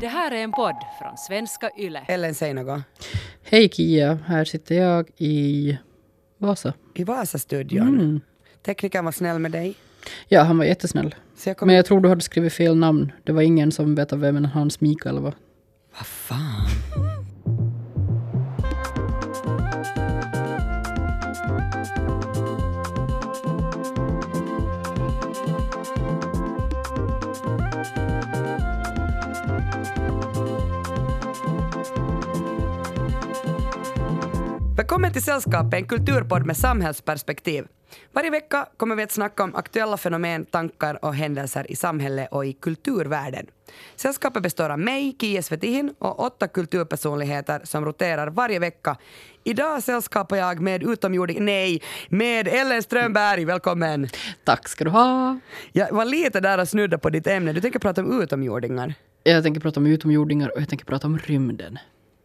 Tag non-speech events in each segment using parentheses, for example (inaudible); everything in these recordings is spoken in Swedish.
Det här är en podd från svenska YLE. Ellen, säg något. Hej Kia, här sitter jag i Vasa. I Vasastudion. Teknikern var snäll med dig. Ja, han var jättesnäll. Så jag kommer... Men jag tror du hade skrivit fel namn. Det var ingen som vet vem Hans Mikael var. Vad fan? Till Sällskapet, en kulturpodd med samhällsperspektiv. Varje vecka kommer vi att snacka om aktuella fenomen, tankar och händelser i samhället och i kulturvärlden. Sällskapet består av mig, Kie Svetihin, och åtta kulturpersonligheter som roterar varje vecka. Idag sällskapar jag med utomjording... Nej, med Ellen Strömberg. Välkommen! Tack ska du ha. Jag var lite där och snudda på ditt ämne. Du tänker prata om utomjordingar. Jag tänker prata om utomjordingar och jag tänker prata om rymden.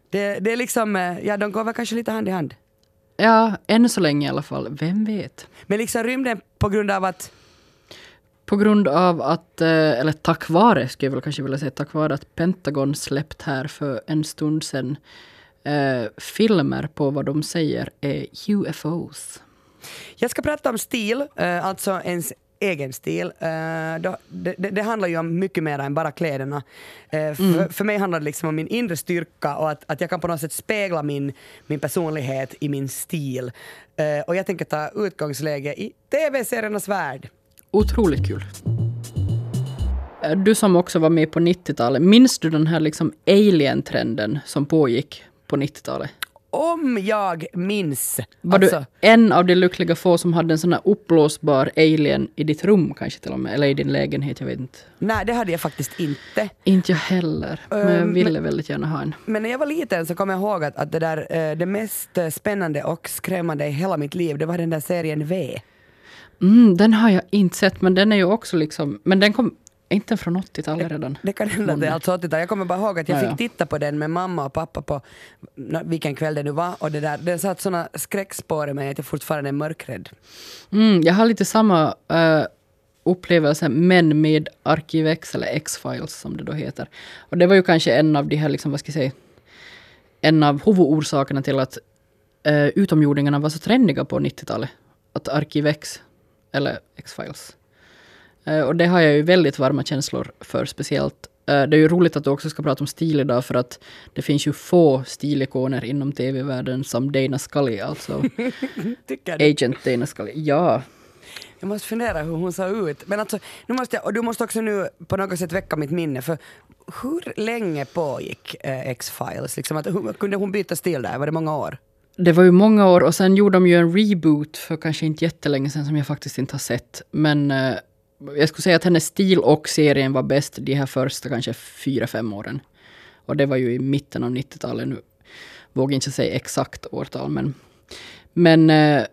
Det, det är liksom, eh, ja de går väl kanske lite hand i hand. Ja, än så länge i alla fall. Vem vet? Men liksom rymden på grund av att På grund av att, eh, eller tack vare, skulle jag väl kanske vilja säga, tack vare att Pentagon släppt här för en stund sedan eh, filmer på vad de säger är UFOs. Jag ska prata om stil, eh, alltså ens egen stil. Då- Det, det, det handlar ju om mycket mer än bara kläderna. Eh, För, för mig handlar det liksom om min inre styrka och att, att jag kan på något sätt spegla min, min personlighet i min stil. Eh, Och jag tänker ta utgångsläge i tv-seriernas värld. Otroligt kul. Du som också var med på 90-talet, minns du den här liksom alien-trenden som pågick på 90-talet? Om jag minns... Var alltså, du en av de lyckliga få som hade en sån här uppblåsbar alien i ditt rum kanske till och med, eller i din lägenhet, jag vet inte. Nej, det hade jag faktiskt inte. Inte jag heller, men jag ville väldigt gärna ha en. Men när jag var liten så kommer jag ihåg att, att det, där, det mest spännande och skrämmande i hela mitt liv, det var den där serien V. Mm, den har jag inte sett, men den är ju också liksom, men den kom inte från 80-talet redan. Det kan hända att det är alltså 80 Jag kommer bara ihåg att jag Ja, fick titta på den med mamma och pappa på vilken kväll det nu var och det där, den satt såna skräckspår i mig att jag fortfarande är mörkrädd. Mm, jag har lite samma uh, upplevelse, men med Arkivex eller X-Files som det då heter. Och det var ju kanske en av de här, liksom, vad ska jag säga, en av huvudorsakerna till att uh, utomjordingarna var så trendiga på 90-talet. Att Arkivex, eller X-Files. Eh, och det har jag ju väldigt varma känslor för speciellt. Eh, det är ju roligt att du också ska prata om stil idag för att det finns ju få stilikoner inom tv-världen som Dana Scully, alltså? (laughs) Agent Dana Scully. Ja, Jag måste fundera hur hon såg ut. Men alltså, nu måste jag, och du måste också nu på något sätt väcka mitt minne för hur länge pågick eh, X-Files? Liksom att, hur, kunde hon byta stil där? Var det många år? Det var ju många år och sen gjorde de ju en reboot för kanske inte jättelänge sedan som jag faktiskt inte har sett. Men eh, jag skulle säga att hennes stil och serien var bäst de här första kanske fyra, fem åren. Och det var ju i mitten av 90-talet. Nu vågar jag inte säga exakt årtal men, men eh,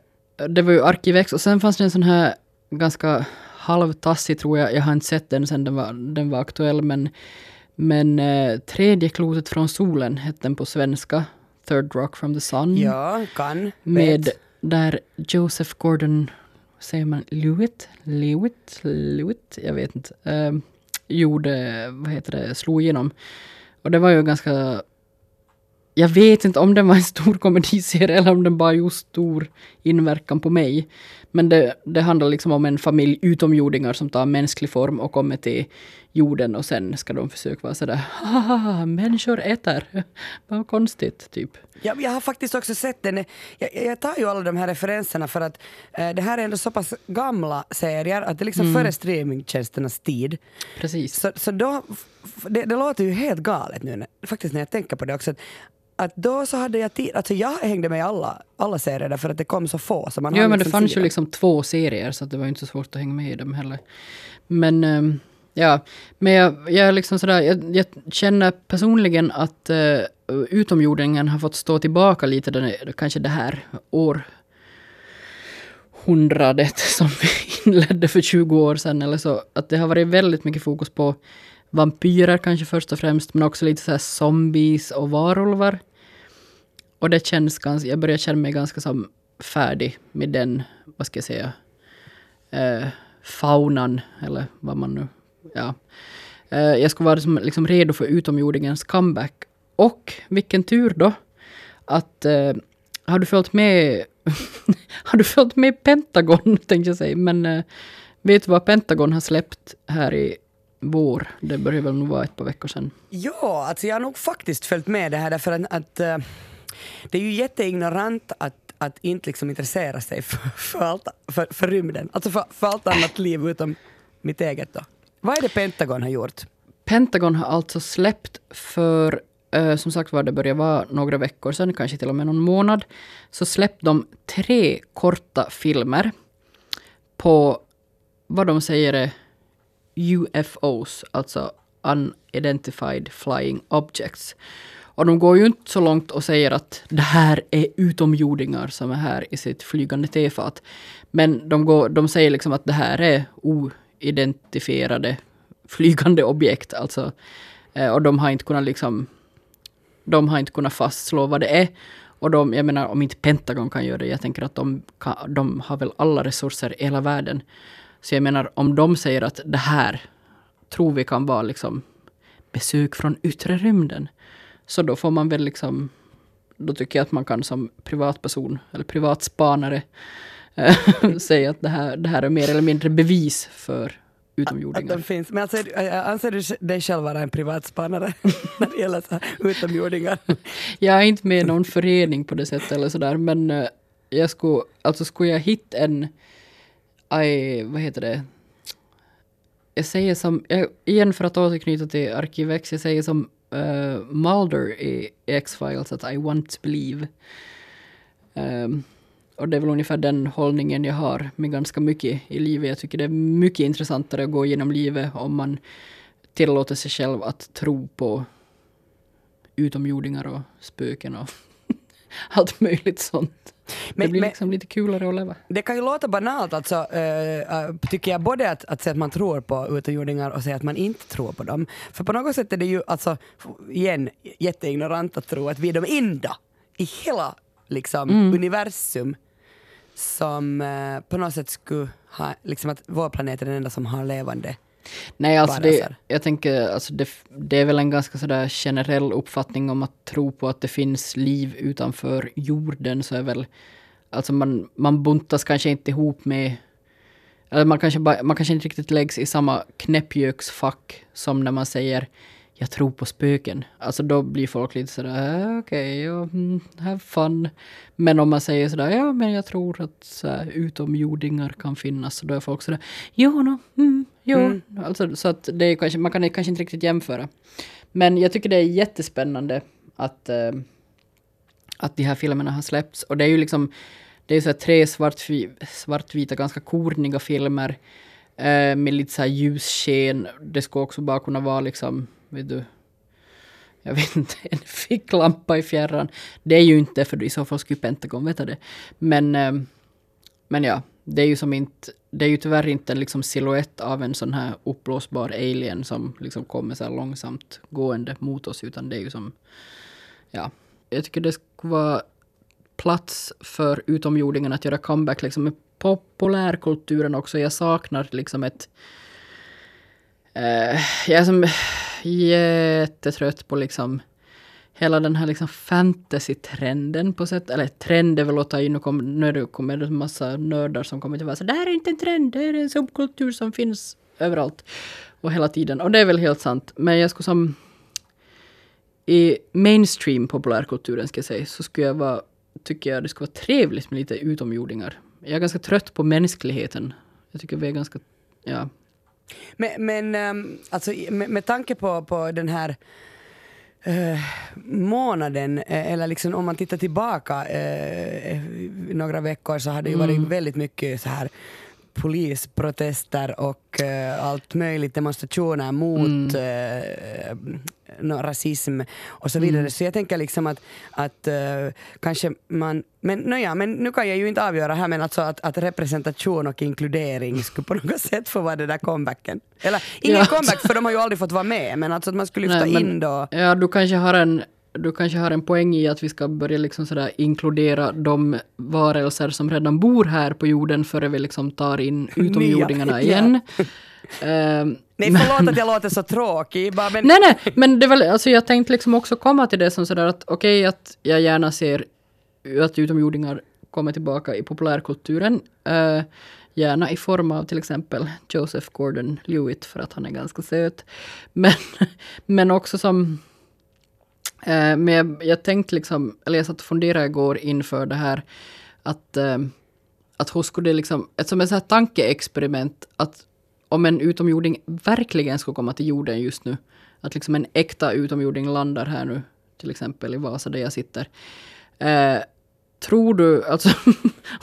det var ju Arkivex och sen fanns det en sån här ganska halvtassig tror jag. Jag har inte sett den sen den var, den var aktuell men, men eh, Tredje klotet från solen hette den på svenska. Third Rock from the Sun. Ja, kan. Med vet. där Joseph Gordon, säger man Lewitt? Lewitt? Lewitt? Jag vet inte. Eh, gjorde, vad heter det, slog igenom. Och det var ju ganska... Jag vet inte om den var en stor komediserie eller om den bara gjorde stor inverkan på mig. Men det, det handlar liksom om en familj utomjordingar som tar mänsklig form och kommer till jorden och sen ska de försöka vara sådär Haha, människor äter. (laughs) Vad konstigt, typ. Jag, jag har faktiskt också sett den. Jag, jag tar ju alla de här referenserna för att eh, det här är ändå så pass gamla serier att det är liksom före streamingtjänsternas tid. Precis. Så, så då, det, det låter ju helt galet nu, när- faktiskt när jag tänker på det också. Att, då så hade jag tid, alltså jag hängde med i alla, alla serier därför att det kom så få. Så man Ja, men det liksom fanns ju tiden. liksom två serier så att det var inte så svårt att hänga med i dem heller. Men ehm, ja, men jag, jag, liksom sådär, jag, jag känner personligen att uh, utomjordingen har fått stå tillbaka lite, den, kanske det här århundradet (laughs) som vi inledde för 20 år sedan eller så. Att det har varit väldigt mycket fokus på vampyrer kanske först och främst, men också lite så här zombies och varulvar. Och det känns ganska, jag börjar känna mig ganska som färdig med den, vad ska jag säga, eh, faunan, eller vad man nu, ja. Eh, jag skulle vara som, liksom redo för utomjordingens comeback. Och vilken tur då att eh, har du följt med (laughs) har du följt med Pentagon (laughs) tänkte jag säga, men eh, vet du vad Pentagon har släppt här i vår? Det börjar väl nog vara ett par veckor sedan. Ja, alltså jag har nog faktiskt följt med det här därför att, att uh, det är ju jätteignorant att, att inte liksom intressera sig för, för, allt, för, för rymden, alltså för, för allt annat liv utom mitt eget då. Vad är det Pentagon har gjort? Pentagon har alltså släppt för, eh, som sagt var det börjar vara några veckor sedan, kanske till och med någon månad, så släppte de tre korta filmer på vad de säger är UFOs, alltså Unidentified Flying Objects. Och de går ju inte så långt och säger att det här är utomjordingar som är här i sitt flygande tefat. Men de, går, de säger liksom att det här är oidentifierade flygande objekt. Alltså, eh, och de har inte kunnat liksom de har inte kunnat fastslå vad det är. Och de, jag menar om inte Pentagon kan göra det, jag tänker att de, kan, de har väl alla resurser i hela världen. Så jag menar om de säger att det här tror vi kan vara liksom besök från yttre rymden. Så då får man väl liksom, då tycker jag att man kan som privatperson eller privatspanare äh, (laughs) säga att det här, det här är mer eller mindre bevis för utomjordingar. Att de finns. Men alltså, anser du dig själv vara en privatspanare (laughs) när det gäller så utomjordingar? (laughs) jag är inte med i någon förening på det sättet eller sådär, men uh, jag skulle, alltså skulle jag hitta en, i, vad heter det, jag säger som, jag, igen för att återknyta till Arkivex, jag säger som uh, Mulder i X-Files att I want to believe. Um, och det är väl ungefär den hållningen jag har med ganska mycket i livet. Jag tycker det är mycket intressantare att gå igenom livet om man tillåter sig själv att tro på utomjordingar och spöken och (laughs) allt möjligt sånt. Men, det blir liksom men, lite kulare att leva. Det kan ju låta banalt alltså, uh, tycker jag, både att, att säga att man tror på utomjordingar och säga att man inte tror på dem. För på något sätt är det ju, alltså, igen, jätteignorant att tro att vi är de enda i hela liksom, mm. universum som uh, på något sätt skulle ha, liksom att vår planet är den enda som har levande Nej, alltså det, jag tänker, alltså det, det, är väl en ganska sådär generell uppfattning om att tro på att det finns liv utanför jorden, så är väl, alltså man, man buntas kanske inte ihop med, eller man kanske, ba, man kanske inte riktigt läggs i samma knäppjöksfack som när man säger jag tror på spöken. Alltså då blir folk lite sådär, äh, okej, okay, mm, have fun. Men om man säger sådär, ja men jag tror att så här, utomjordingar kan finnas, så då är folk sådär, jo, no, mm, jo. Mm. Alltså, så att det är kanske, man kan kanske inte riktigt jämföra. Men jag tycker det är jättespännande att, äh, att de här filmerna har släppts. Och det är ju liksom, det är så tre svartvi, svartvita, ganska korniga filmer. Äh, med lite så här ljussken. Det skulle också bara kunna vara liksom vet du, jag vet inte, en ficklampa i fjärran. Det är ju inte, för i så fall skulle Pentagon veta det. Men, äh, men ja, det är ju som inte, det är ju tyvärr inte en liksom silhuett av en sån här uppblåsbar alien som liksom kommer så här långsamt gående mot oss, utan det är ju som, ja, jag tycker det skulle vara plats för utomjordingen att göra comeback liksom med populärkulturen också. Jag saknar liksom ett, Eh, jag är som, jättetrött på liksom hela den här liksom fantasy-trenden på sätt, eller trend är väl att ta in och kom, nu kommer det en massa nördar som kommer till vara så det här är inte en trend, det är en subkultur som finns överallt och hela tiden. Och det är väl helt sant. Men jag skulle som i mainstream populärkulturen ska jag säga, så skulle jag vara, tycker jag det skulle vara trevligt med lite utomjordingar. Jag är ganska trött på mänskligheten. Jag tycker vi är ganska, ja, men, men ehm, alltså, med, med tanke på, på den här Uh, månaden, uh, eller liksom om man tittar tillbaka uh, några veckor så har det ju varit mm. väldigt mycket så här polisprotester och allt möjligt, demonstrationer mot mm no, rasism och så vidare. Mm. Så jag tänker liksom att, att uh, kanske man, men, no ja, men nu kan jag ju inte avgöra här men alltså att, att representation och inkludering skulle på något (laughs) sätt få vara den där comebacken. Eller ingen ja. comeback för de har ju aldrig fått vara med men alltså att man skulle lyfta Nej, in då. Ja, du kanske har en du kanske har en poäng i att vi ska börja liksom sådär inkludera de varelser som redan bor här på jorden före vi liksom tar in (laughs) utomjordingarna igen. (laughs) Ehm, Nej, förlåt att jag låter så tråkig, bara, men Nej, nej, men det var, alltså jag tänkte liksom också komma till det som sådär att okej att jag gärna ser att utomjordingar kommer tillbaka i populärkulturen. Eh, gärna i form av till exempel Joseph Gordon-Lewitt för att han är ganska söt. Men, (laughs) men också som... Eh, men jag, jag tänkte liksom, eller jag satt och funderade igår inför det här att, eh, att hur skulle det liksom, ett som ett så här tankeexperiment att om en utomjording verkligen skulle komma till jorden just nu, att liksom en äkta utomjording landar här nu, till exempel i Vasa där jag sitter. Eh, tror du, alltså,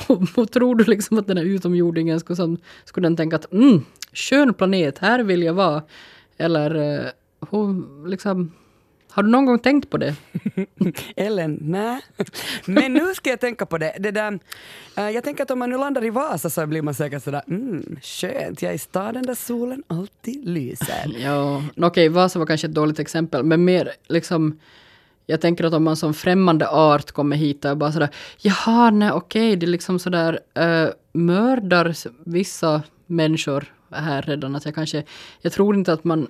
(laughs) och tror du liksom att den här utomjordingen skulle, som, skulle den tänka att mm, skön planet, här vill jag vara? Eller eh, hon liksom, har du någon gång tänkt på det? (laughs) Ellen, nej. Men nu ska jag tänka på det. det där, eh, jag tänker att om man nu landar i Vasa så blir man säkert sådär, mm, skönt, jag är i staden där solen alltid lyser. (laughs) Ja, okej, Vasa var kanske ett dåligt exempel, men mer liksom jag tänker att om man som främmande art kommer hit och bara sådär, jaha, nej okej, det är liksom sådär, uh, mördar vissa människor här redan, att jag kanske, jag tror inte att man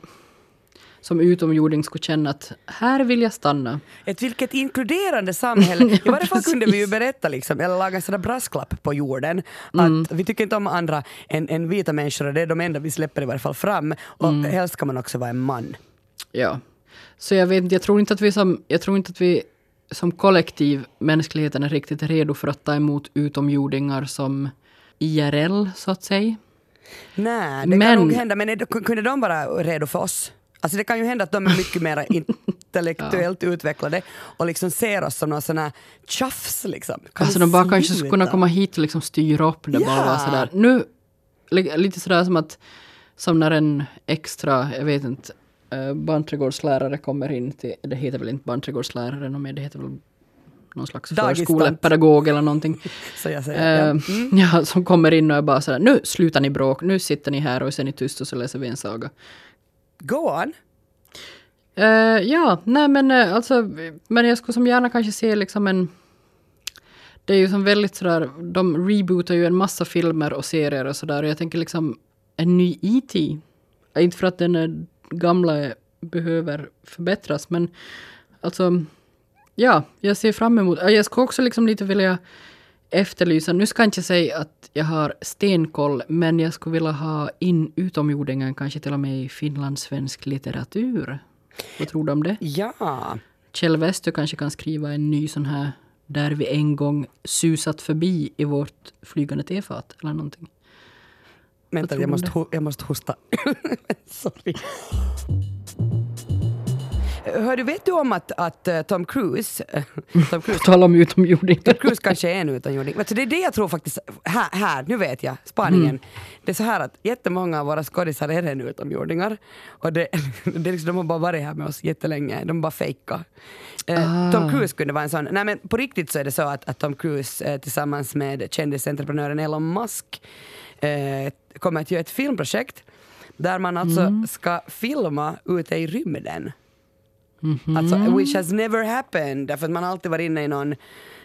som utomjording skulle känna att här vill jag stanna. Ett vilket inkluderande samhälle. (laughs) I varje fall kunde vi ju berätta, liksom, eller laga en sån brasklapp på jorden, att Mm. vi tycker inte om andra än, än vita människor och det är de enda vi släpper i varje fall fram. Och Mm. helst ska man också vara en man. Ja. Så jag vet jag tror inte att vi som, jag tror inte att vi som kollektiv, mänskligheten är riktigt redo för att ta emot utomjordingar som IRL, så att säga. Nej, det Men- kan nog hända, men är, kunde de vara redo för oss? Alltså det kan ju hända att de är mycket mer (laughs) intellektuellt utvecklade och liksom ser oss som någon sån här tjafs liksom. Kan Alltså de bara kanske skulle kunna komma hit och liksom styra upp det bara Ja. vara sådär. Nu, li- lite sådär som att, som när en extra, jag vet inte, uh, barnträdgårdslärare kommer in till, det heter väl inte barnträdgårdslärare något mer, det heter väl någon slags förskolepedagog eller någonting. (laughs) Så jag säger, ja. Eh, (laughs) Mm. ja, som kommer in och är bara sådär, nu slutar ni bråk, nu sitter ni här och sen är ni tyst och så läser vi en saga. Go on. Uh, ja, nej men uh, alltså, men jag skulle som gärna kanske se liksom en... Det är ju som väldigt sådär, de rebootar ju en massa filmer och serier och sådär och jag tänker liksom en ny E.T. Inte för att den är gamla behöver förbättras men alltså, ja, jag ser fram emot, jag skulle också liksom lite vilja efterlysa, nu ska jag inte säga att jag har stenkoll, men jag skulle vilja ha in utomjordingen kanske till och med i finlandssvensk litteratur. Vad tror du om det? Ja. Kjell Westö kanske kan skriva en ny sån här där vi en gång susat förbi i vårt flygande tefat eller någonting. Vänta, jag måste, jag måste hosta. (coughs) Sorry. Hör du, vet du om att, att eh, Tom Cruise, eh, Tom Cruise (laughs) Tala om utomjordingar. Tom Cruise kanske är en utomjording. Vet du, det är det jag tror faktiskt, här, här nu vet jag, spaningen. Mm. Det är så här att jättemånga av våra skådisar är redan utomjordingar. Och det, (laughs) det är liksom, de har bara varit här med oss jättelänge, de bara fejkar. Eh, Ah. Tom Cruise kunde vara en sån, nej men på riktigt så är det så att, att Tom Cruise tillsammans med kändisentreprenören Elon Musk eh, kommer att göra ett filmprojekt där man alltså Mm. ska filma ute i rymden. Mhm. Alltså, which has never happened, därför att man alltid varit inne i någon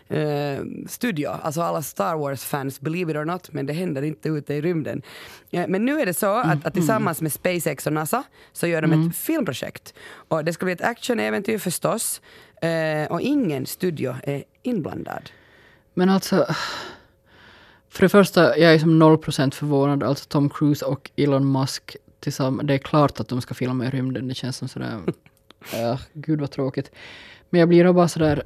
eh, studio. Alltså alla Star Wars-fans, believe it or not, men det händer inte ute i rymden. Eh, men nu är det så att, att tillsammans med SpaceX och NASA så gör de ett filmprojekt. Och det ska bli ett actionäventyr förstås. Eh, och ingen studio är inblandad. Men alltså, för det första, jag är som 0% förvånad. Alltså Tom Cruise och Elon Musk tillsammans. Det är klart att de ska filma i rymden. Det känns som sådär, (laughs) uh, gud vad tråkigt. Men jag blir då bara sådär,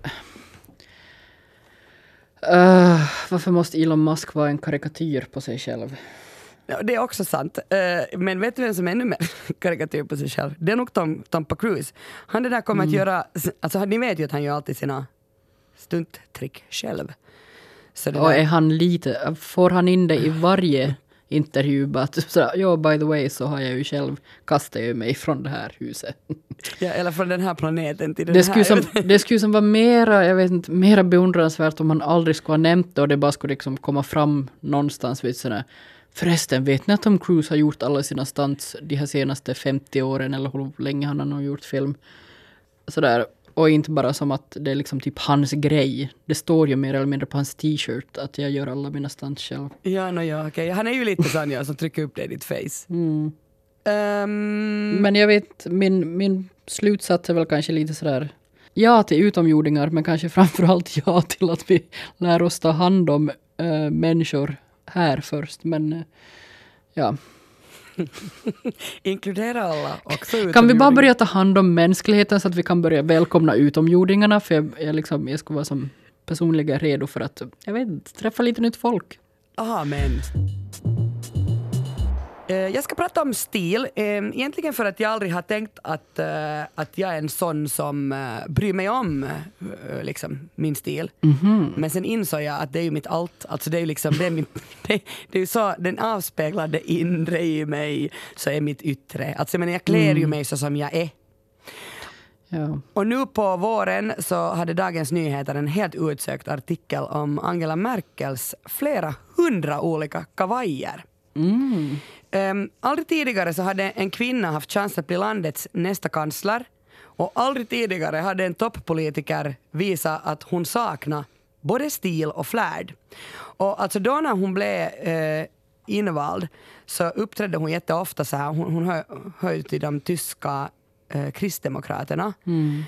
uh, varför måste Elon Musk vara en karikatyr på sig själv? Ja, det är också sant. Eh, men vet du vem som är ännu mer (laughs) karikatyr på sig själv? Det är nog Tom, Tompa Cruise. Han det där kommer att göra, alltså ni vet ju att han gör alltid sina stunttrick själv. Så Och är han lite, får han in det i varje intervju? Bara att sådär, ja by the way så har jag ju själv kastat ju mig från det här huset. Ja, eller från den här planeten till den Det skulle, här. som, det skulle som vara mera, jag vet inte, mera beundransvärt om man aldrig skulle ha nämnt det och det bara skulle liksom komma fram någonstans vid sådär. Förresten, vet ni att Tom Cruise har gjort alla sina stunts de här senaste 50 åren eller hur länge han har gjort film? Sådär. Och inte bara som att det är liksom typ hans grej. Det står ju mer eller mindre på hans t-shirt att jag gör alla mina stunts själv. Ja, no, ja okej. Han är ju lite sån ja, som trycker upp det i ditt face. Mm. Ehm, Men jag vet, min, min slutsats är väl kanske lite sådär ja till utomjordingar, men kanske framförallt (laughs) ja till att vi lär oss ta hand om äh, människor här först. Men äh, ja, (laughs) inkludera alla, också kan vi bara börja ta hand om mänskligheten så att vi kan börja välkomna utomjordingarna? För jag, jag, liksom, jag skulle vara som personligen redo för att, jag vet träffa lite nytt folk. Amen. Eh, Jag ska prata om stil, eh, egentligen för att jag aldrig har tänkt att, eh, att jag är en sån som eh, bryr mig om liksom, min stil. Men sen insåg jag att det är ju mitt allt. Alltså det är ju liksom, det är, min, (laughs) det, det är ju så, den avspeglar det inre i mig, så är mitt yttre. Alltså jag, menar, jag klär ju mig så som jag är. Ja. Och nu på våren så hade Dagens Nyheter en helt utsökt artikel om Angela Merkels flera hundra olika kavajer. Um, aldrig tidigare så hade en kvinna haft chans att bli landets nästa kansler och aldrig tidigare hade en toppolitiker visat att hon saknar både stil och flärd. Och alltså då när hon blev eh, invald så uppträdde hon jätteofta så här, hon, hon hör, hör till de tyska eh, kristdemokraterna.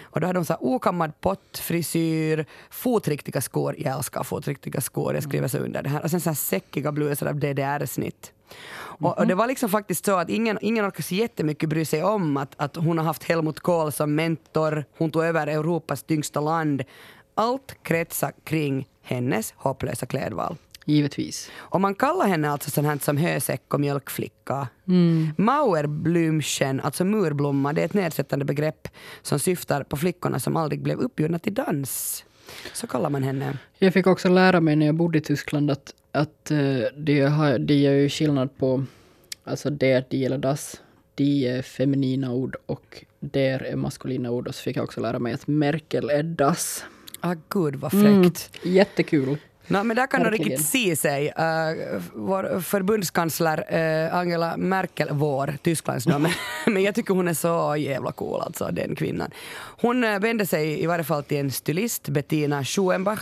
Och då hade hon så här okammad pottfrisyr, fotriktiga skor, jag älskar fotriktiga skor, jag skriver så under det här. Och sen så här säckiga blusar av DDR-snitt. Och, och det var liksom faktiskt så att ingen, ingen orkar så jättemycket bry sig om att, att hon har haft Helmut Kohl som mentor, hon tog över Europas tyngsta land. Allt kretsar kring hennes hopplösa klädval. Givetvis. Och man kallar henne alltså sånt här som hösäck och mjölkflicka. Mauerblümchen, alltså murblomma, det är ett nedsättande begrepp som syftar på flickorna som aldrig blev uppbjudna till dans. Så kallar man henne. Jag fick också lära mig när jag bodde i Tyskland att, att eh, det, har, det gör ju skillnad på alltså det, de eller das. De är feminina ord och der är maskulina ord. Och så fick jag också lära mig att Merkel är das. Ah, gud vad fräckt. Jättekul. Nå, men där kan Verkligen. riktigt se sig. Uh, vår förbundskansler uh, Angela Merkel, vår, Tysklands då, men, (laughs) men jag tycker hon är så jävla cool alltså, den kvinnan. Hon uh, vände sig i varje fall till en stylist, Bettina Schuenbach.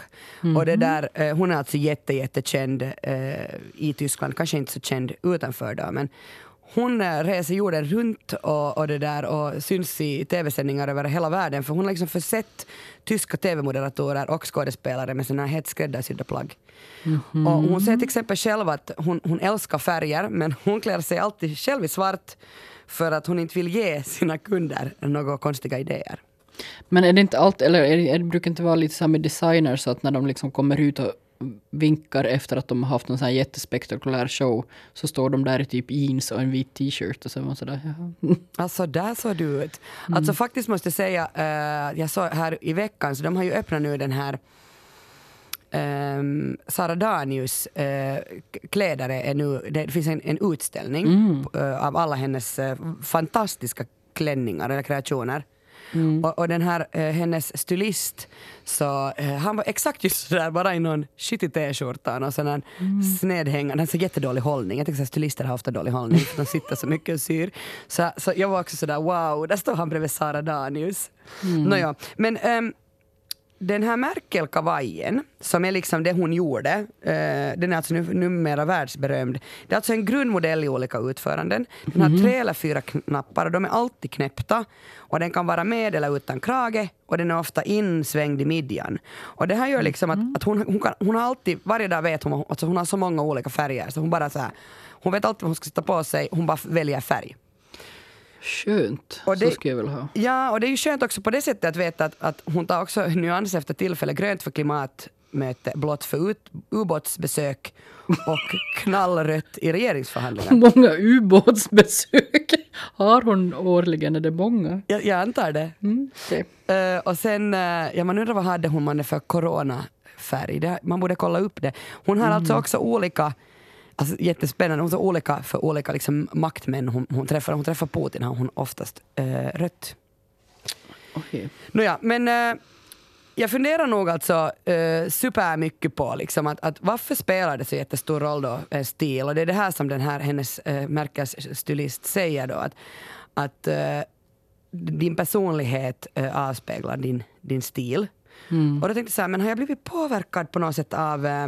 Och det där, uh, hon är alltså jätte, jättekänd uh, i Tyskland, kanske inte så känd utanför då, men hon eh, reser jorden runt och, och, det där, och syns i tv-sändningar över hela världen för hon har liksom försett tyska tv-moderatorer och skådespelare med såna här hett skräddarsydda plagg. Och hon säger till exempel själv att hon, hon älskar färger men hon klär sig alltid själv i svart för att hon inte vill ge sina kunder några konstiga idéer. Men är det inte allt, eller är det, är det brukar inte vara lite så med designers så att när de liksom kommer ut och vinkar efter att de har haft någon sån här jättespektakulär show så står de där i typ jeans och en vit t-shirt och så är man sådär jaha. Alltså där såg du ut. Alltså faktiskt måste jag säga, eh, jag såg här i veckan, så de har ju öppnat nu den här Um, Sara Danius uh, kläder är nu, det finns en, en utställning eh, av alla hennes eh, fantastiska klänningar eller kreationer. Och, och den här, eh, hennes stylist, så, eh, han var exakt just sådär, bara i någon skitig t-skjorta och sån här snedhängande, han har så jättedålig hållning. Jag tycker att stylister har ofta dålig hållning för de sitter så mycket och syr. Så, så jag var också sådär wow, där står han bredvid Sara Danius. Nåja, men ehm, den här Merkel-kavajen, som är liksom det hon gjorde, eh, den är alltså nu, numera världsberömd. Det är alltså en grundmodell i olika utföranden. Den har tre eller fyra knappar och de är alltid knäppta. Och den kan vara med eller utan krage och den är ofta insvängd i midjan. Och det här gör liksom att, att hon, hon, kan, hon har alltid, varje dag vet hon, alltså hon har så många olika färger så hon bara så här, hon vet alltid vad hon ska sätta på sig, hon bara väljer färg. Skönt, Och så det- skulle jag vilja ha. Ja, och det är ju skönt också på det sättet att veta att, att hon tar också nyans efter tillfälle. Grönt för klimatmöte, blått för ut, ubåtsbesök och (laughs) knallrött i regeringsförhandlingar. Många ubåtsbesök har hon årligen, är det många? Jag, jag antar det. Mm, okej. Eh, och sen, uh, ja man undrar vad hade hon man för coronafärg? Det, man borde kolla upp det. Hon har alltså också olika Alltså, jättespännande, hon har olika för olika liksom, maktmän hon, hon träffar. Hon träffar Putin har hon oftast eh, rött. Okej. Nåja, men eh, jag funderar nog alltså eh, supermycket på liksom att, att varför spelar det så jättestor roll då, eh, stil? Och det är det här som den här hennes eh, märkesstylist säger då att, att eh, din personlighet eh, avspeglar din, din stil. Och då tänkte jag så här, men har jag blivit påverkad på något sätt av eh,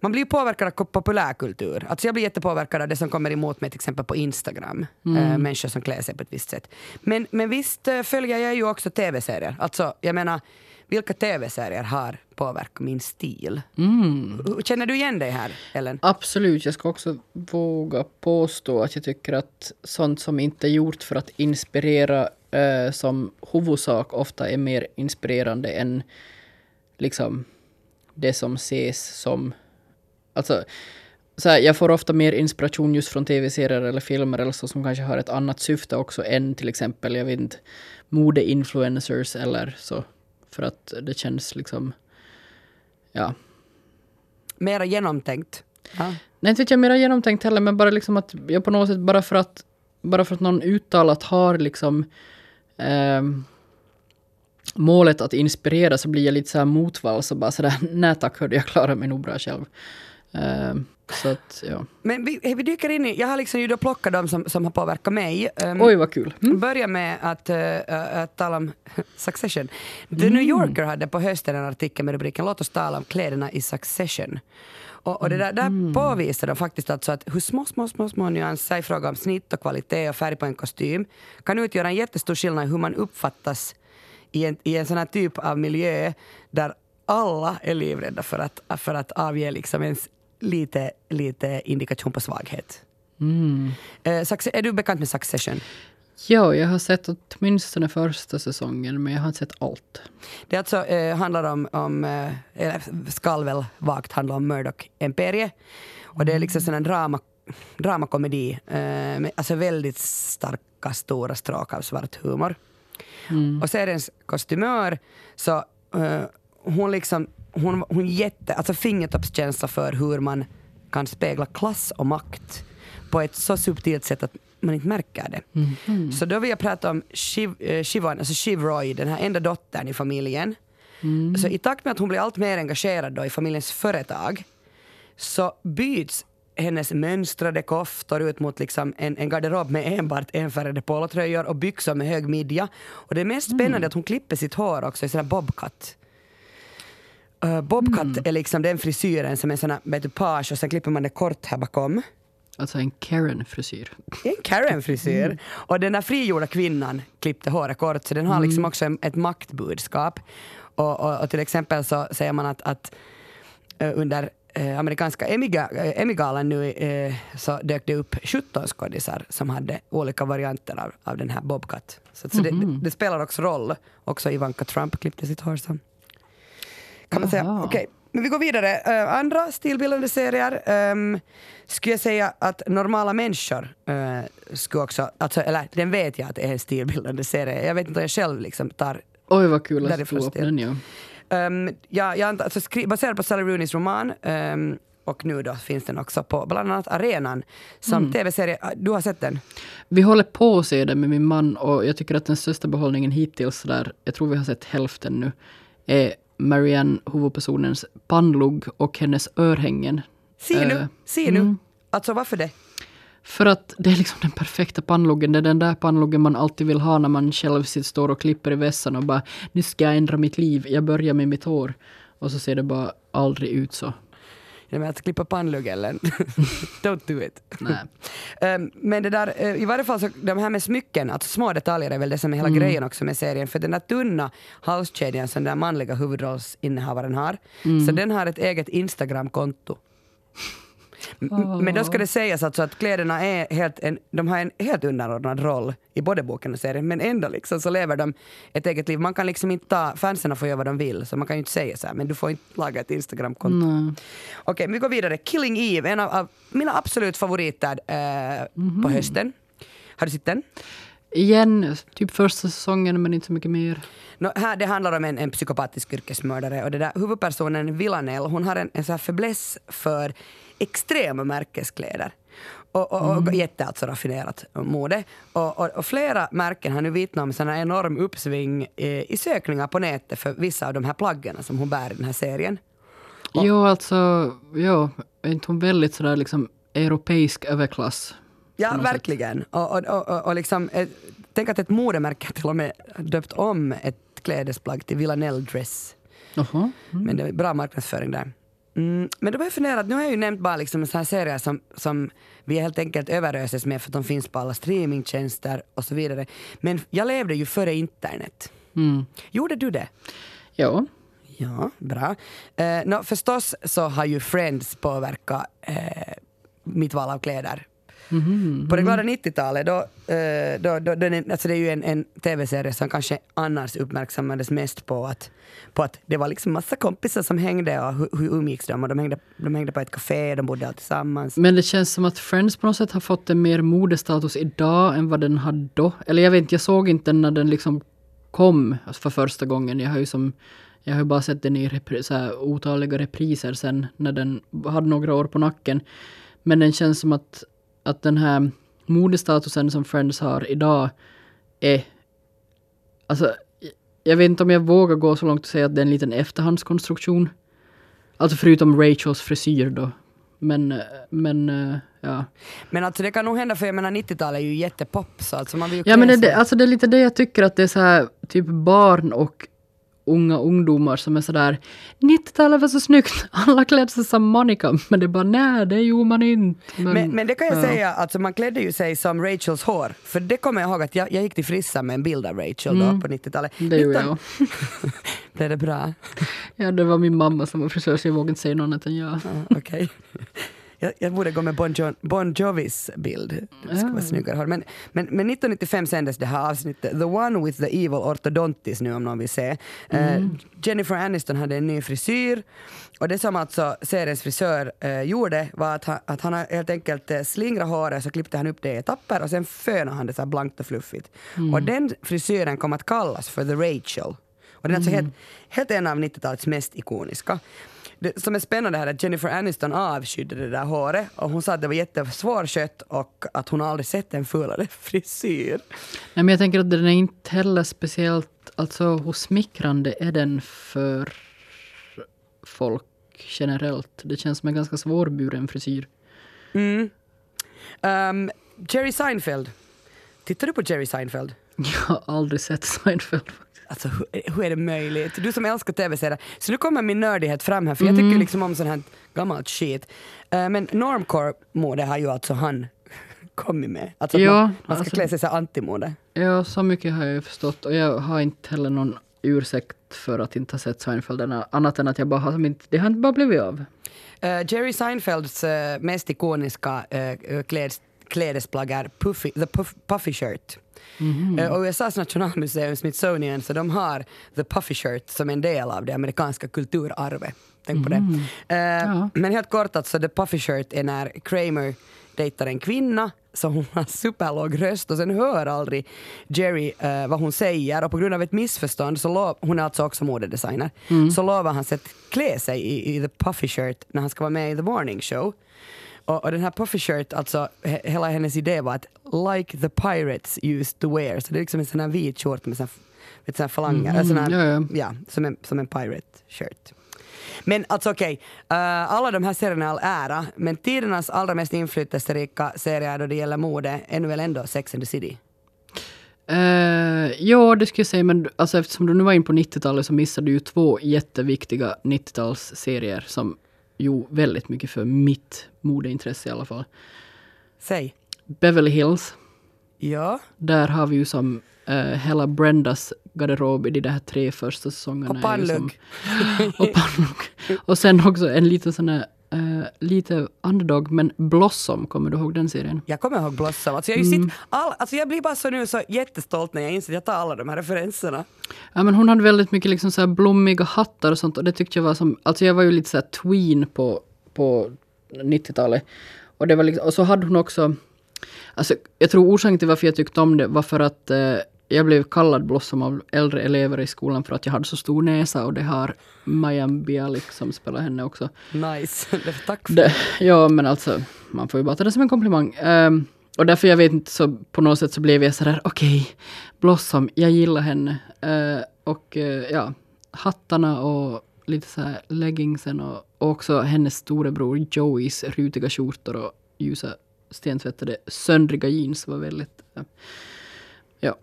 man blir ju påverkad av populärkultur. Alltså jag blir jättepåverkad av det som kommer emot mig till exempel på Instagram. Äh, människor som klär sig på ett visst sätt. Men, men visst äh, följer jag ju också tv-serier. Alltså jag menar, vilka tv-serier har påverkat min stil? Mm. Känner du igen dig här, Ellen? Absolut, jag ska också våga påstå att jag tycker att sånt som inte är gjort för att inspirera eh, som huvudsak ofta är mer inspirerande än liksom det som ses som... Alltså, så här, jag får ofta mer inspiration just från tv-serier eller filmer eller så som kanske har ett annat syfte också än till exempel, jag vet inte, modeinfluencers eller så. För att det känns liksom, ja. Mera genomtänkt? Ja. Nej, inte vet jag mera genomtänkt heller, men bara liksom att jag på något sätt, bara för att, bara för att någon uttalat har liksom ehm, målet att inspirera så blir jag lite så här motvalls och bara sådär, (laughs) nej tack hörde jag klarar mig nog bra själv. Ehm, så att, ja. Men vi, vi dyker in i, jag har liksom ju då plockat de som, som har påverkat mig. Um, Oj, vad kul. Mm. Börja med att, uh, att tala om (laughs) Succession. The New Yorker hade på hösten en artikel med rubriken Låt oss tala om kläderna i Succession. Och, och det där, där påvisar de faktiskt alltså att hur små, små, små, små nyanser i fråga om snitt och kvalitet och färg på en kostym kan utgöra en jättestor skillnad i hur man uppfattas i en, i en sån här typ av miljö där alla är livrädda för att, för att avge liksom ens lite, lite indikation på svaghet. Mm. Eh, är du bekant med Succession? Ja, jag har sett åtminstone första säsongen, men jag har inte sett allt. Det alltså eh, handlar om, om eh, eller skall väl vagt handla om Murdoch-imperiet. Och det är liksom sån en drama, dramakomedi eh, med alltså väldigt starka, stora stråk av svart humor. Och seriens kostymör, så eh, hon liksom, hon, hon jätte, alltså fingertoppskänsla för hur man kan spegla klass och makt på ett så subtilt sätt att man inte märker det. Så då vill jag prata om Shiv, eh, Shivan, alltså Shiv Roy, den här enda dottern i familjen. Så i takt med att hon blir allt mer engagerad då i familjens företag så byts hennes mönstrade koftor ut mot liksom en, en garderob med enbart enfärgade polotröjor och byxor med hög midja. Och det mest spännande är att hon klipper sitt hår också i sån här bobcat. Uh, bobcat är liksom den frisyren som är sån här med page och sen klipper man det kort här bakom. Alltså en Karen-frisyr. En Karen-frisyr. Och den där frigjorda kvinnan klippte håret kort, så den har liksom också en, ett maktbudskap. Och, och, och till exempel så säger man att, att eh, under eh, amerikanska eh, Emmy-galan nu eh, så dök det upp 17 skådisar som hade olika varianter av, av den här Bobcat. Så, så det, det, det spelar också roll. Också Ivanka Trump klippte sitt hår så. Kan man säga. Aha. Okej, men vi går vidare. Eh, andra stilbildande serier. Um, skulle jag säga att Normala människor uh, skulle också, alltså, eller den vet jag att det är en stilbildande serie. Jag vet inte om jag själv liksom tar Oj, vad kul att tog upp den, ja. Um, ja, jag antar, alltså, skri- baserad på Sally Rooneys roman um, och nu då finns den också på bland annat Arenan som tv-serie. Ah, Du har sett den? Vi håller på att se det med min man och jag tycker att den största behållningen hittills, där, jag tror vi har sett hälften nu, är Marianne, huvudpersonens pannlugg och hennes örhängen. Se nu, Eh, se nu. Alltså varför det? För att det är liksom den perfekta pannluggen. Det är den där pannluggen man alltid vill ha när man själv sitter, står och klipper i vässan och bara nu ska jag ändra mitt liv. Jag börjar med mitt hår. Och så ser det bara aldrig ut så. Jag menar att klippa pannlugg eller? (laughs) Don't do it. Nej. (laughs) Um, men det där, eh, i varje fall så de här med smycken, alltså små detaljer är väl det som är hela grejen också med serien. För den där tunna halskedjan som den där manliga huvudrollsinnehavaren har, så den har ett eget Instagramkonto. Men då ska det sägas alltså att kläderna är helt en, de har en helt underordnad roll i både boken och serien, men ändå liksom så lever de ett eget liv. Man kan liksom inte ta, fansen får göra vad de vill, så man kan ju inte säga så här, men du får inte laga ett Instagramkonto. Okej, vi går vidare. Killing Eve, en av, av mina absolut favoriter eh, på hösten. Har du sett den? Igen, typ första säsongen men inte så mycket mer. Nå, här, det handlar om en, en psykopatisk yrkesmördare och det där huvudpersonen Villanelle, hon har en, en här fäbless för extrema märkeskläder. Och, och, och jätte alltså raffinerat mode. Och, och, och flera märken har nu vittnat om här enorm uppsving eh, i sökningar på nätet för vissa av de här plaggen som hon bär i den här serien. Jo, alltså, jo, är inte hon väldigt sådär liksom europeisk överklass? Ja, verkligen. Och, och, och, och, liksom, eh, tänk att ett modemärke till och med döpt om ett klädesplagg till Villanelle Dress. Jaha. Men det är bra marknadsföring där. Mm, men då börjar jag fundera, att nu har jag ju nämnt bara liksom en sån här serie som, som vi helt enkelt överöses med för att de finns på alla streamingtjänster och så vidare. Men jag levde ju före internet. Mm. Gjorde du det? Ja. Ja, bra. Eh, no, förstås så har ju Friends påverkat eh, mitt val av kläder. Mhm. På det glada 90-talet, då, eh, då, då, den, alltså det är ju en, en tv-serie som kanske annars uppmärksammades mest på att, på att det var liksom massa kompisar som hängde och hur, hur umgicks de? Och de, hängde, de hängde på ett café, de bodde alltid tillsammans. Men det känns som att Friends på något sätt har fått en mer modestatus idag än vad den hade då. Eller jag vet inte, jag såg inte när den liksom kom för första gången. Jag har ju som jag har ju bara sett den i repri- här, otaliga repriser sen när den hade några år på nacken. Men den känns som att, att den här modestatusen som Friends har idag är... Alltså, jag vet inte om jag vågar gå så långt och säga att det är en liten efterhandskonstruktion. Alltså förutom Rachels frisyr då. Men, men ja. Men alltså det kan nog hända, för jag menar 90-talet är ju jättepop så alltså man vill ju Ja men det, alltså det är lite det jag tycker att det är så här typ barn och unga ungdomar som är sådär 90-talet var så snyggt, (laughs) alla klädde sig som Monica. Men det är bara nej, det gjorde man inte. Men, men det kan jag ja. säga, alltså man klädde ju sig som Rachels hår. För det kommer jag ihåg att jag, jag gick till frissan med en bild av Rachel då på 90-talet. Mm. Det gjorde 19 jag. (laughs) Blev det bra? Ja, det var min mamma som var frisör så jag vågade inte säga något annat än ja. Ja, Okej. Jag, jag borde gå med Bon, jo bon Jovis bild. Det ska vara snyggare hår. Men, men, men 1995 sändes det här avsnittet, The One with the Evil Orthodontis nu om någon vill se. Eh, Jennifer Aniston hade en ny frisyr och det som alltså seriens frisör eh, gjorde var att han, att han helt enkelt eh, slingrat håret så klippte han upp det i etapper och sen fönade han det så blankt och fluffigt. Och den frisyren kom att kallas för The Rachel. Och den är alltså helt, helt en av 90-talets mest ikoniska. Det som är spännande här är att Jennifer Aniston avskydde det där håret och hon sa att det var jättesvårskött och att hon aldrig sett en fulare (laughs) frisyr. Nej, men jag tänker att den är inte heller speciellt, alltså hur smickrande är den för folk generellt? Det känns som en ganska svårburen frisyr. Mm. Um, Jerry Seinfeld. Tittar du på Jerry Seinfeld? (laughs) Jag har aldrig sett Seinfeld. Alltså hur, hur är det möjligt? Du som älskar tv-serier. Så nu kommer min nördighet fram här för jag tycker liksom om sån här gammalt shit. Uh, men normcore-mode har ju alltså han (laughs) kommit med. Alltså Ja, man, man ska alltså- klä sig så antimode. Ja, så mycket har jag ju förstått. Och jag har inte heller någon ursäkt för att inte ha sett Seinfeld. Annat än att jag bara har som inte, det har inte bara blivit av. Uh, Jerry Seinfelds uh, mest ikoniska uh, kläds, klädesplagg är puffy, the puff, puffy shirt. Uh, och USAs nationalmuseum Smithsonian så de har the puffy shirt som en del av det amerikanska kulturarvet. Tänk på det. Uh, Ja. Men helt kort alltså, the puffy shirt är när Kramer dejtar en kvinna så hon har superlåg röst och sen hör aldrig Jerry eh, vad hon säger och på grund av ett missförstånd, så lov, hon är alltså också modedesigner, så lovar han sig att klä sig i, i the puffy shirt när han ska vara med i the morning show. Och, och den här puffy shirt, alltså he, hela hennes idé var att like the pirates used to wear, så det är liksom en sån här vit skjorta med sån här, sån här falanger, Mhm, sån här, ja, ja. ja, som en, som en pirate shirt. Men alltså okej, eh, alla de här serierna är all ära, men tidernas allra mest inflytelserika serier då det gäller mode är nu väl ändå Sex and the City? Uh, ja, det skulle jag säga, men alltså, eftersom du nu var in på 90-talet så missade du ju två jätteviktiga 90-talsserier som gjorde väldigt mycket för mitt modeintresse i alla fall. Säg. Beverly Hills, Ja. där har vi ju som uh, hela Brendas garderob i de där tre första säsongerna. Och pannlugg. (laughs) och pannlugg. Och sen också en liten sån här, eh, lite underdog, men Blossom, kommer du ihåg den serien? Jag kommer ihåg Blossom. Alltså jag, ju sitt, all, alltså jag blir bara så nu så jättestolt när jag inser att jag tar alla de här referenserna. Ja, men hon hade väldigt mycket liksom så här blommiga hattar och sånt och det tyckte jag var som, alltså jag var ju lite så tween på, på 90-talet. Och, det var liksom, och så hade hon också, alltså jag tror orsaken till varför jag tyckte om det var för att eh, jag blev kallad Blossom av äldre elever i skolan för att jag hade så stor näsa och det har Maja Bialik som spelar henne också. Nice. (laughs) Tack för Det, ja, men alltså, man får ju bara ta det som en komplimang. Ehm, och därför jag vet inte, så på något sätt så blev jag sådär, okej, Blossom, jag gillar henne. Eh, och eh, ja, hattarna och lite så här leggingsen och, och också hennes storebror Joeys rutiga skjortor och ljusa stentvättade söndriga jeans var väldigt, eh, ja.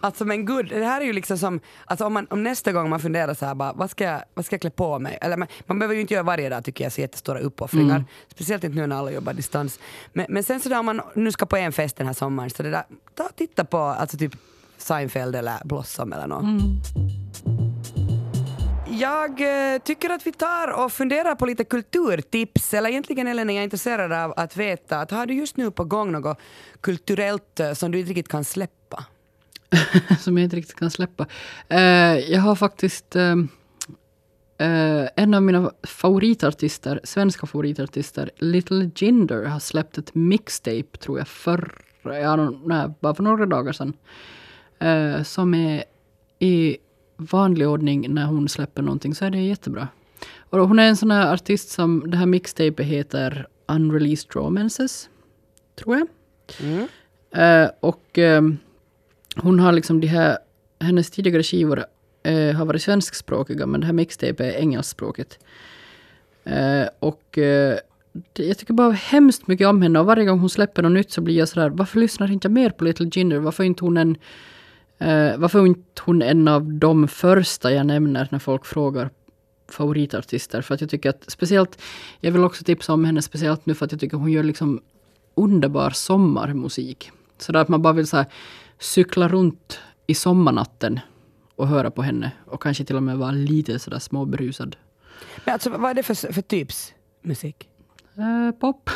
Alltså men gud, det här är ju liksom som, alltså om, man, om nästa gång man funderar så här bara, vad ska jag, vad ska jag klä på mig? Eller man, man behöver ju inte göra varje dag tycker jag så jättestora uppoffringar. Mm. Speciellt inte nu när alla jobbar distans. Men, men sen så där om man nu ska på en fest den här sommaren, så det där, ta och titta på alltså typ Seinfeld eller Blossom eller något. Mm. Jag eh, tycker att vi tar och funderar på lite kulturtips. Eller egentligen Ellen är jag intresserad av att veta att har du just nu på gång något kulturellt eh, som du inte riktigt kan släppa? (laughs) som jag inte riktigt kan släppa. Eh, jag har faktiskt eh, eh, en av mina favoritartister, svenska favoritartister, Little Jinder, har släppt ett mixtape, tror jag, för, ja, nej, bara för några dagar sedan. Som är i vanlig ordning när hon släpper någonting så är det jättebra. Och hon är en sån här artist som, det här mixtapet heter Unreleased Romances, tror jag. Eh, och ehm, hon har liksom de här, hennes tidigare skivor eh, har varit svenskspråkiga men det här mixtape är engelskspråkigt. Eh, och eh, det, jag tycker bara hemskt mycket om henne och varje gång hon släpper något nytt så blir jag sådär, varför lyssnar inte jag mer på Little Jinder? Varför är inte hon en, eh, varför är inte hon en av de första jag nämner när folk frågar favoritartister? För att jag tycker att speciellt, jag vill också tipsa om henne speciellt nu för att jag tycker hon gör liksom underbar sommarmusik. Så där att man bara vill så här, cykla runt i sommarnatten och höra på henne. Och kanske till och med vara lite sådär småberusad. Men alltså, vad är det för, för typs musik? Eh, pop.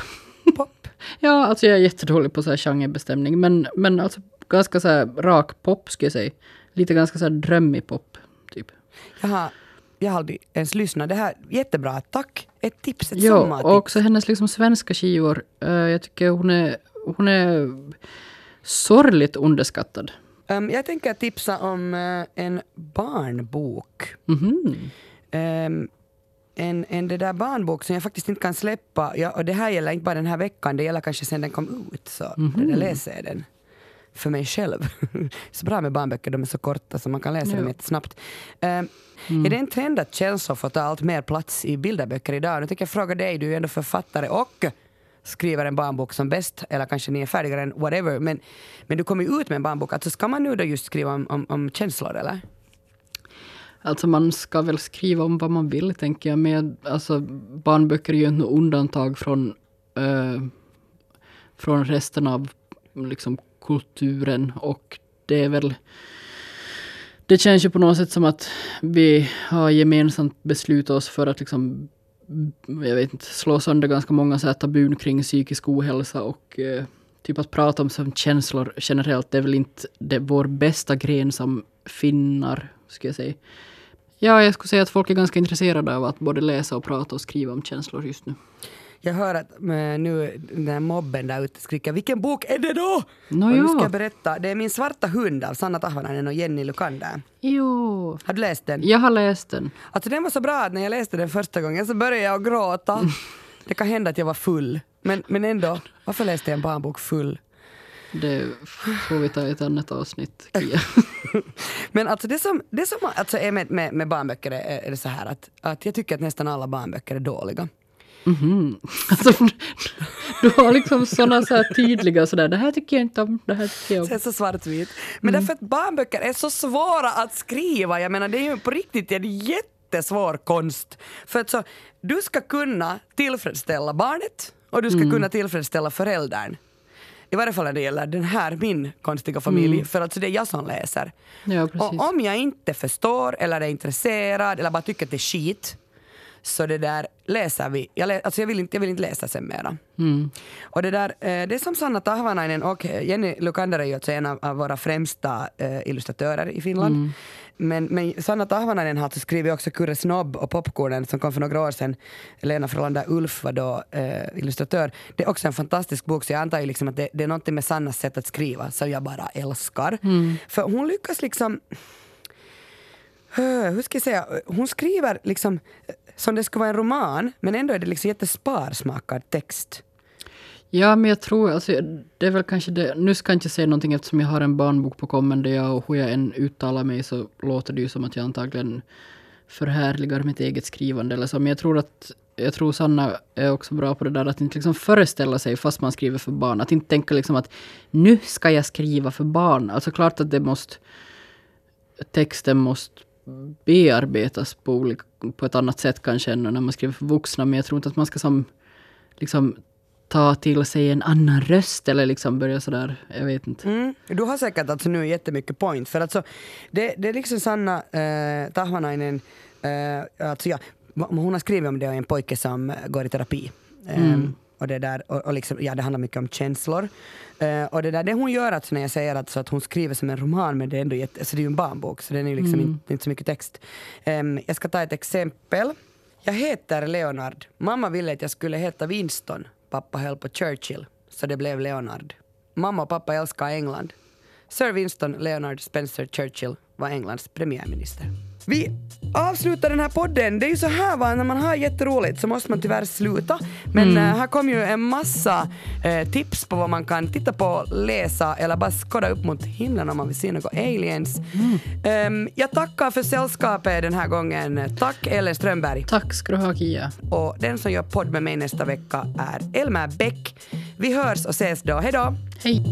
Pop? (laughs) Ja, alltså jag är jättedålig på så här genrebestämning. Men, men alltså ganska så här rak pop skulle jag säga. Lite ganska så här drömmig pop, typ. Jag har, jag har aldrig ens lyssnat. Det här, jättebra, tack. Ett tips, ett Ja, sommartips. och också hennes liksom svenska skivor. Eh, jag tycker hon är, hon är sorgligt underskattad. Um, jag tänker tipsa om eh, en barnbok. Mhm. Ehm, en, en det där barnbok som jag faktiskt inte kan släppa. Ja, och det här gäller inte bara den här veckan, det gäller kanske sen den kom ut. Så det där läser jag den för mig själv. (laughs) så bra med barnböcker, de är så korta så man kan läsa dem Ja. jättesnabbt. Um, Är det en trend att känslor får ta allt mer plats i bilderböcker idag? Nu tänker jag fråga dig, du är ju ändå författare och skriver en barnbok som bäst, eller kanske ni är färdigare än whatever, men, men du kommer ju ut med en barnbok. Alltså ska man nu då just skriva om, om, om känslor eller? Alltså man ska väl skriva om vad man vill tänker jag. Men alltså, barnböcker är ju inte något undantag från, äh, från resten av liksom, kulturen. Och det är väl... Det känns ju på något sätt som att vi har gemensamt beslutat oss för att liksom, Mm, jag vet inte, slå sönder ganska många så här tabun kring psykisk ohälsa och eh, typ att prata om som känslor generellt, det är väl inte det, vår bästa gren som finnar, skulle jag säga. Ja, jag skulle säga att folk är ganska intresserade av att både läsa och prata och skriva om känslor just nu. Jag hör att eh, nu den här mobben där ute skriker vilken bok är det då? Nå och nu ska jag berätta, det är Min svarta hund av Sanna Tahvanainen och Jenny Lukander. Jo, Har du läst den? jag har läst den. Alltså den var så bra att när jag läste den första gången så började jag gråta. (laughs) Det kan hända att jag var full. Men, men ändå, varför läste jag en barnbok full? Det får vi ta i ett annat avsnitt, (laughs) Kia. Men alltså det som, det som alltså är med, med, med barnböcker är, är det så här att, att jag tycker att nästan alla barnböcker är dåliga. Mhm. Alltså, du har liksom sådana så här tydliga sådär, det här tycker jag inte om, det här tycker jag Det är om. så svartvit. Men därför att barnböcker är så svåra att skriva. Jag menar det är ju på riktigt en jättesvår konst. För att så, du ska kunna tillfredsställa barnet och du ska kunna tillfredsställa föräldern. I varje fall när det gäller den här, min konstiga familj, för alltså det är jag som läser. Ja. Och om jag inte förstår eller är intresserad eller bara tycker att det är skit så det där läser vi. Jag, lä, alltså jag, vill, inte, jag vill inte läsa sen mera. Mm. Och det där, eh, det är som Sanna Tahvanainen och Jenny Lukander är ju alltså en av, våra främsta eh, illustratörer i Finland. Men, men Sanna Tahvanainen har alltså skrivit också Kurre Snobb och Popcornen som kom för några år sedan. Lena Frolander Ulf var då eh, illustratör. Det är också en fantastisk bok så jag antar ju liksom att det, det är någonting med Sannas sätt att skriva som jag bara älskar. För hon lyckas liksom Eh, hur ska jag säga, hon skriver liksom eh, som det skulle vara en roman, men ändå är det liksom jättesparsmakad text. Ja, men jag tror, alltså, det är väl kanske det, nu ska jag inte säga någonting eftersom jag har en barnbok på kommande jag, och hur jag än uttalar mig så låter det ju som att jag antagligen förhärligar mitt eget skrivande eller så. Men jag tror att jag tror Sanna är också bra på det där att inte liksom föreställa sig fast man skriver för barn. Att inte tänka liksom att nu ska jag skriva för barn. Alltså klart att det måste texten måste bearbetas på, olika, på ett annat sätt kanske än när man skriver för vuxna. Men jag tror inte att man ska som, liksom, ta till sig en annan röst eller liksom börja sådär, jag vet inte. Mm. Du har säkert alltså nu jättemycket point för alltså det, det är liksom Sanna eh, Tahvanainen, eh, alltså ja, hon har skrivit om det och en pojke som går i terapi. Eh, Mm. Och det, där, och, och liksom, ja, det handlar mycket om känslor. Eh, och det där det hon gör, alltså, när jag säger att, så att hon skriver som en roman, men det är ändå jätte, alltså, det är ju en barnbok, så den är ju liksom inte, inte så mycket text. Em, jag ska ta ett exempel. Jag heter Leonard. Mamma ville att jag skulle heta Winston. Pappa höll på Churchill, så det blev Leonard. Mamma och pappa älskar England. Sir Winston Leonard Spencer Churchill var Englands premiärminister. Vi avslutar den här podden. Det är ju så här va, när man har jätteroligt så måste man tyvärr sluta. Men eh, här kom ju en massa eh, tips på vad man kan titta på, läsa eller bara skåda upp mot himlen om man vill se några aliens. Ehm, jag tackar för sällskapet den här gången. Tack Ellen Strömberg. Tack ska du ha Kia. Och den som gör podd med mig nästa vecka är Elmer Bäck. Vi hörs och ses då. Hej då! Hej!